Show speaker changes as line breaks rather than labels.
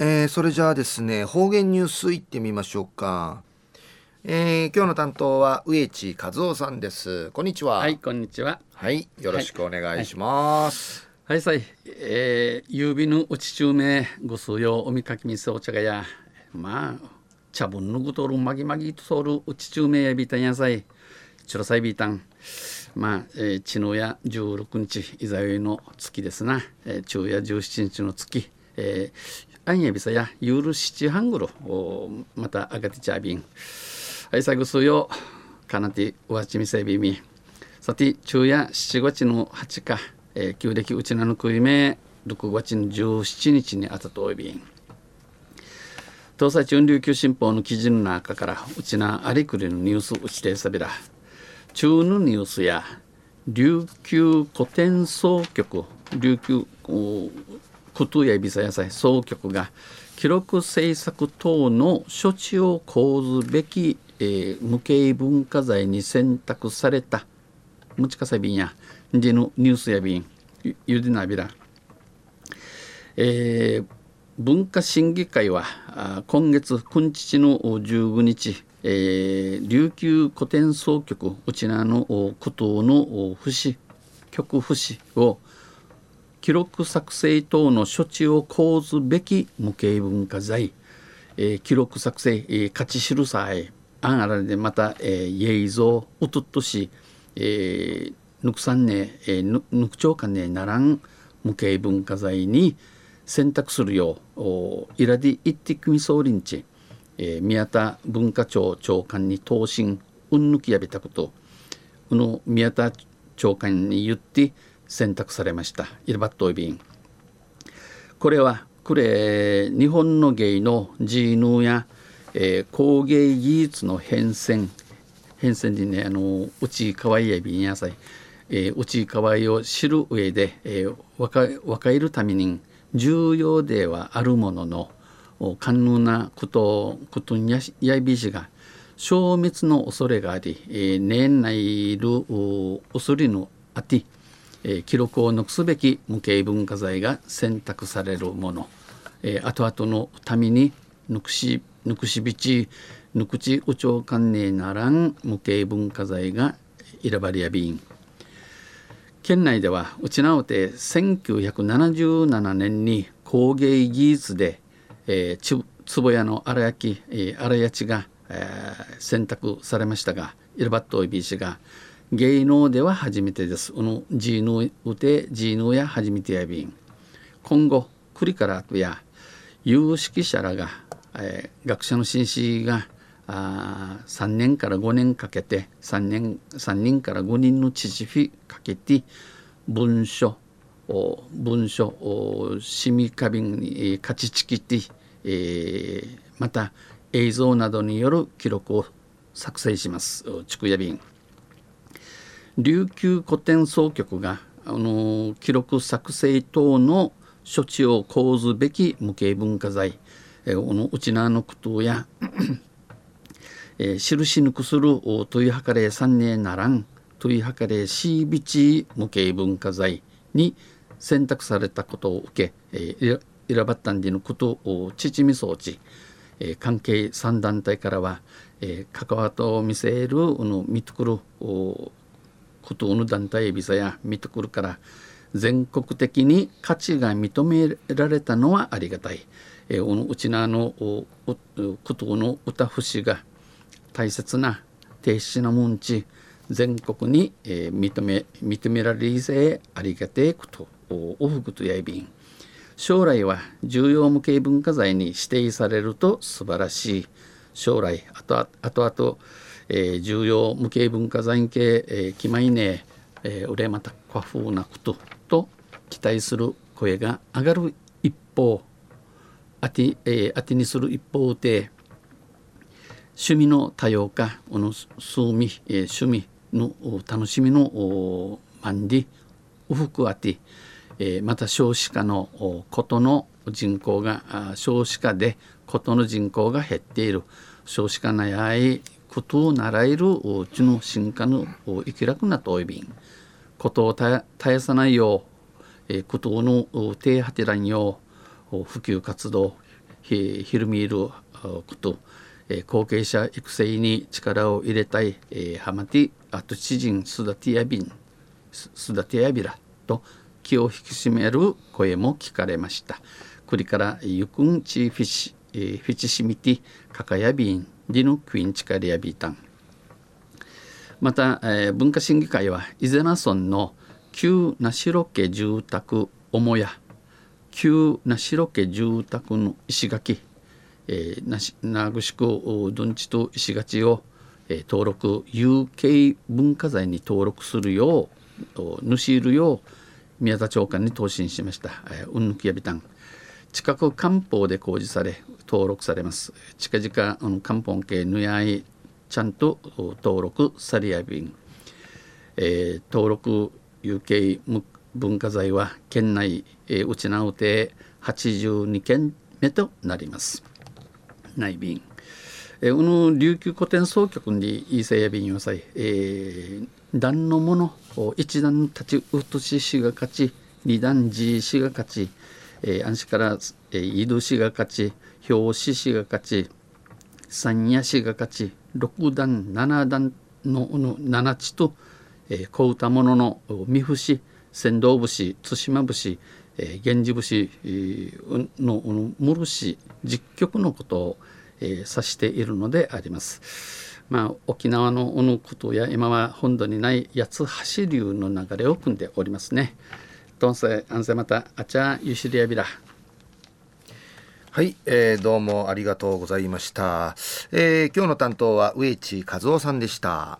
えー、それじゃあですね方言ニュースいってみましょうか、えー、今日の担当は植地和夫さんです。こんにちは。
はいこんにちは。
はいよろしくお願いします、
はい、はい、さい、えー、郵便のうち中名ご数用おみかきみせお茶がやまあ茶分のぐとるまぎまぎとそうるうち中名やびたんやさい。ちょろさいびたんまあ、えー、知能や16日いざよいの月ですな、えー、昼夜17日の月、えー、あんやびさやゆる七半ごろまたあがてちゃびんはいさぐすよかなてわちみせびみさて昼夜七月の八か、えー、旧暦うちなのくいめ六月の十七日にあたとおいびん東西中琉球新報の記事の中からうちなありくりのニュースうちてさびら中のニュースや琉球古典総局琉球ことやびさ野菜総局が記録政策等の処置を講ずべき、えー、無形文化財に選択されたむちかさびんやじのニュースやびんゆでなびら、えー、文化審議会は今月今日の15日、えー、琉球古典総局うちなの古島の節局節を記録作成等の処置を講ずべき無形文化財、えー、記録作成、えー、勝ち知るさえああらでまた、えー、映像うとっとし、えー、ぬくさんね、えー、ぬぬくちょうかねならん無形文化財に選択するようイラディ・イッティクミソーリンチ、えー、宮田文化庁長官に答申うんぬきやびたこと。この宮田長官に言って選択されました。イルバットイビンこれはこれ日本の芸のジーヌや、えー、工芸技術の変遷。変遷にねあの内河合やびんやさい、えー、内河合を知る上で、えー、若若いるために重要ではあるものの寛容なことことにややびしが消滅の恐れがあり、えー、年内いる恐れのあってえー、記録を残すべき無形文化財が選択されるもの、えー、後々のためにぬくしぬくしびちぬくちうちょうかんねならん無形文化財が選ばれやびん。県内ではうちなおて1977年に工芸技術で、えー、壺屋の荒焼き、えー、荒焼きが、えー、選択されましたがイルバットイビー氏が芸能では初めてです。このジーヌウテジーヌや初めてやびん。今後、クリからとや有識者らが、えー、学者の紳士があ3年から5年かけて3年3人から5人の知識かけて文書文書市民花瓶に勝ちちきて、えー、また映像などによる記録を作成します。地区や便琉球古典総局があの記録作成等の処置を講ずべき無形文化財、えー、のうちなのことや、えー、印ぬくするといはかれ三年ならんといはかれしびち無形文化財に選択されたことを受け、えー、選ばったんでのことを父み装置、えー、関係3団体からは、えー、関わと見せるの見とくることの団体ビザや見てくるから全国的に価値が認められたのはありがたい。えー、うちなのことの歌節が大切な停止のもんち全国に、えー、認め認められるせありがてえことおふくとやいびん将来は重要無形文化財に指定されると素晴らしい将来あとあとあとえー、重要無形文化財系、えー、決まりね、えー、俺また過風なことと期待する声が上がる一方あて,、えー、あてにする一方で趣味の多様化この数味、えー、趣味の楽しみの万里ウフクあて、えー、また少子化のことの人口が少子化でことの人口が減っている。少子化なやいことを習えるうちの進化の生き楽なといびんことを絶やさないよう、えことの手果てらんよう普及活動ひひるみいること、後継者育成に力を入れたい、えー、ハマティアトチジンスダティアビンスダティアビラと気を引き締める声も聞かれました。これからゆくんちフィシ、え、フィチシミティカカヤビンディヌクインチカリアビタンまた、えー、文化審議会は伊是名村の旧名城家住宅母屋旧名城家住宅の石垣、えー、なしなぐしくどんちと石垣を、えー、登録有形文化財に登録するよう主いるよう宮田長官に答申しました。えー、うんぬきやびたん近く官報で公示され登録されます。近々あの漢方系ぬやいちゃんと登録されやびん、えー、登録有形文化財は県内、えー、うちなうて82件目となります。内便。えー、この琉球古典総局にいいせやびんよさい、えー、段のもの一段立ちうとししが勝ち二段じしが勝ち、えー、安心から、えー、井戸しが勝ち表紙しが勝ち三夜しが勝ち六段七段のの七地と、えー、小歌物の三節船頭節対馬節、えー、源氏節、えー、のの漆実曲のことを、えー、指しているのであります。まあ、沖縄のおのことや今は本土にない八橋流の流れを組んでおりますね。どんせ安全また。あちゃゆしりやびら。
はい、えー、どうもありがとうございました、えー、今日の担当は植地和夫さんでした。